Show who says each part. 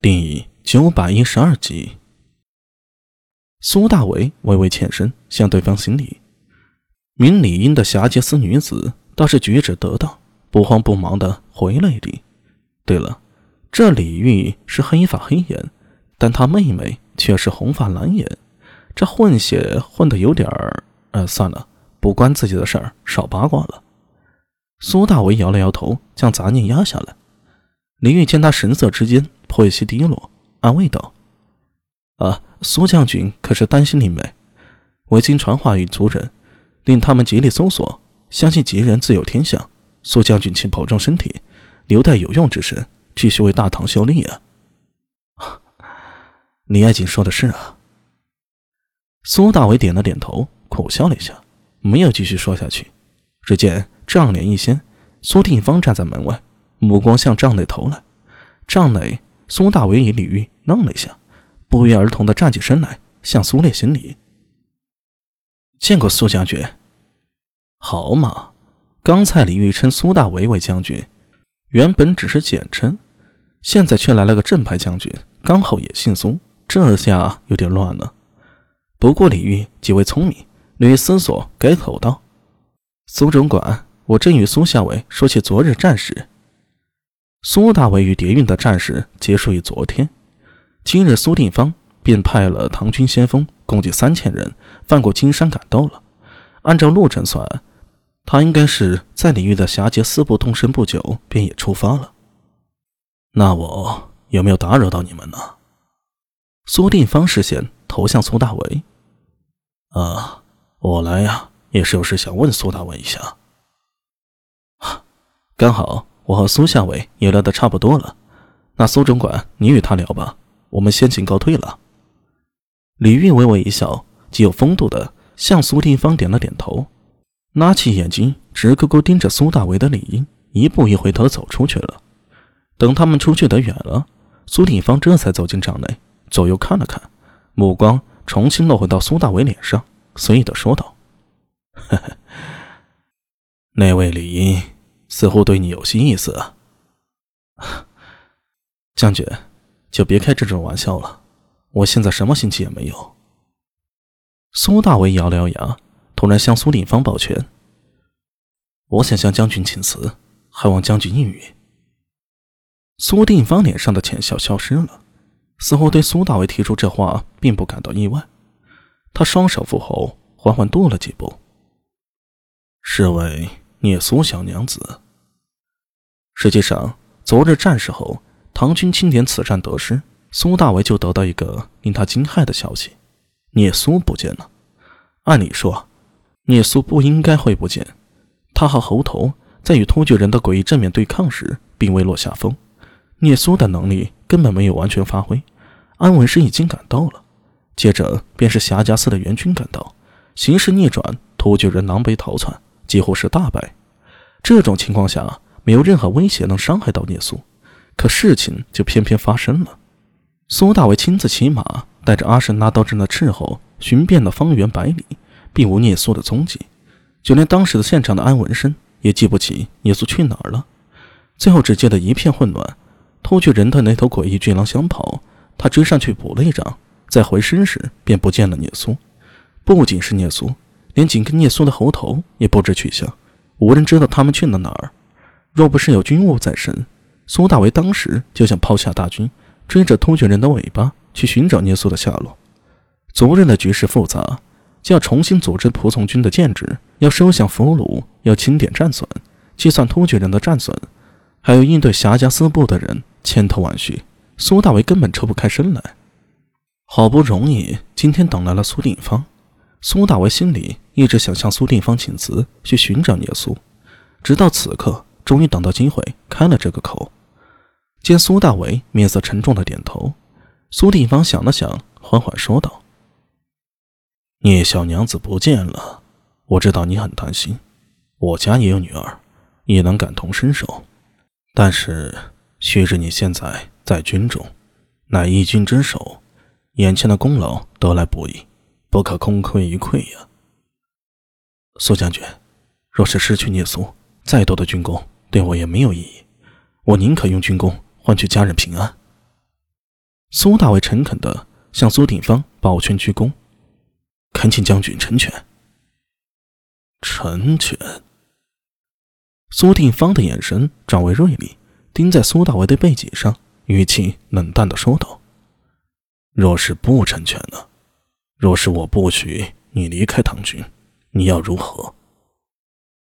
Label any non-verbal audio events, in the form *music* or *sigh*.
Speaker 1: 第九百一十二集，苏大伟微微欠身向对方行礼。明理英的霞杰斯女子倒是举止得当，不慌不忙的回了一礼。对了，这李玉是黑发黑眼，但她妹妹却是红发蓝眼，这混血混的有点儿……呃，算了，不关自己的事儿，少八卦了。苏大伟摇了摇头，将杂念压下来。李玉见他神色之间。颇有些低落，安慰道：“啊，苏将军可是担心你们？我已经传话与族人，令他们极力搜索，相信吉人自有天相。苏将军，请保重身体，留待有用之时，继续为大唐效力啊！” *sighs* 李爱锦说的是啊。苏大伟点了点头，苦笑了一下，没有继续说下去。只见帐帘一掀，苏定方站在门外，目光向帐内投来，帐内。苏大伟与李玉愣了一下，不约而同的站起身来，向苏烈行礼。见过苏将军。好嘛，刚才李玉称苏大伟为将军，原本只是简称，现在却来了个正牌将军，刚好也姓苏，这下有点乱了。不过李玉极为聪明，略一思索，改口道：“苏总管，我正与苏校尉说起昨日战事。”苏大伟与蝶韵的战事结束于昨天，今日苏定方便派了唐军先锋，共计三千人，翻过金山赶到了。按照路程算，他应该是在李玉的霞杰四部动身不久，便也出发了。那我有没有打扰到你们呢？苏定方视线投向苏大伟。啊，我来呀，也是有事想问苏大伟一下。刚好。我和苏夏伟也聊得差不多了，那苏总管，你与他聊吧，我们先行告退了。李玉微微一笑，极有风度的向苏定方点了点头，拿起眼睛直勾勾盯着苏大为的李英，一步一回头走出去了。等他们出去得远了，苏定方这才走进帐内，左右看了看，目光重新落回到苏大为脸上，随意的说道：“ *laughs* 呵呵，那位李英。”似乎对你有些意思啊，*laughs* 将军，就别开这种玩笑了。我现在什么心情也没有。苏大为咬了咬牙，突然向苏定方抱拳：“我想向将军请辞，还望将军应允。”苏定方脸上的浅笑消失了，似乎对苏大为提出这话并不感到意外。他双手负后，缓缓踱了几步：“是为……”聂苏小娘子。实际上，昨日战事后，唐军清点此战得失，苏大为就得到一个令他惊骇的消息：聂苏不见了。按理说，聂苏不应该会不见。他和猴头在与突厥人的诡异正面对抗时，并未落下风。聂苏的能力根本没有完全发挥。安文生已经赶到了，接着便是霞家寺的援军赶到，形势逆转，突厥人狼狈逃窜。几乎是大败，这种情况下没有任何威胁能伤害到聂苏，可事情就偏偏发生了。苏大为亲自骑马，带着阿什拉刀阵的斥候，寻遍了方圆百里，并无聂苏的踪迹。就连当时的现场的安文生也记不起聂苏去哪儿了。最后只见得一片混乱，突厥人的那头诡异巨狼想跑，他追上去补了一掌，在回身时便不见了聂苏。不仅是聂苏。连紧跟聂苏的猴头也不知去向，无人知道他们去了哪儿。若不是有军务在身，苏大为当时就想抛下大军，追着突厥人的尾巴去寻找聂苏的下落。族人的局势复杂，就要重新组织仆从军的建制，要收降俘虏，要清点战损，计算突厥人的战损，还有应对霞家四部的人，千头万绪，苏大为根本抽不开身来。好不容易今天等来了苏定方。苏大为心里一直想向苏定方请辞，去寻找聂苏，直到此刻，终于等到机会开了这个口。见苏大为面色沉重的点头，苏定方想了想，缓缓说道：“聂小娘子不见了，我知道你很担心，我家也有女儿，也能感同身受。但是，须知你现在在军中，乃一军之首，眼前的功劳得来不易。”不可空亏一篑呀，苏将军。若是失去聂苏，再多的军功对我也没有意义。我宁可用军功换取家人平安。苏大伟诚恳地向苏定方抱拳鞠躬：“恳请将军成全。”
Speaker 2: 成全。
Speaker 1: 苏定方的眼神转为锐利，盯在苏大伟的背脊上，语气冷淡地说道：“
Speaker 2: 若是不成全呢？若是我不许你离开唐军，你要如何？”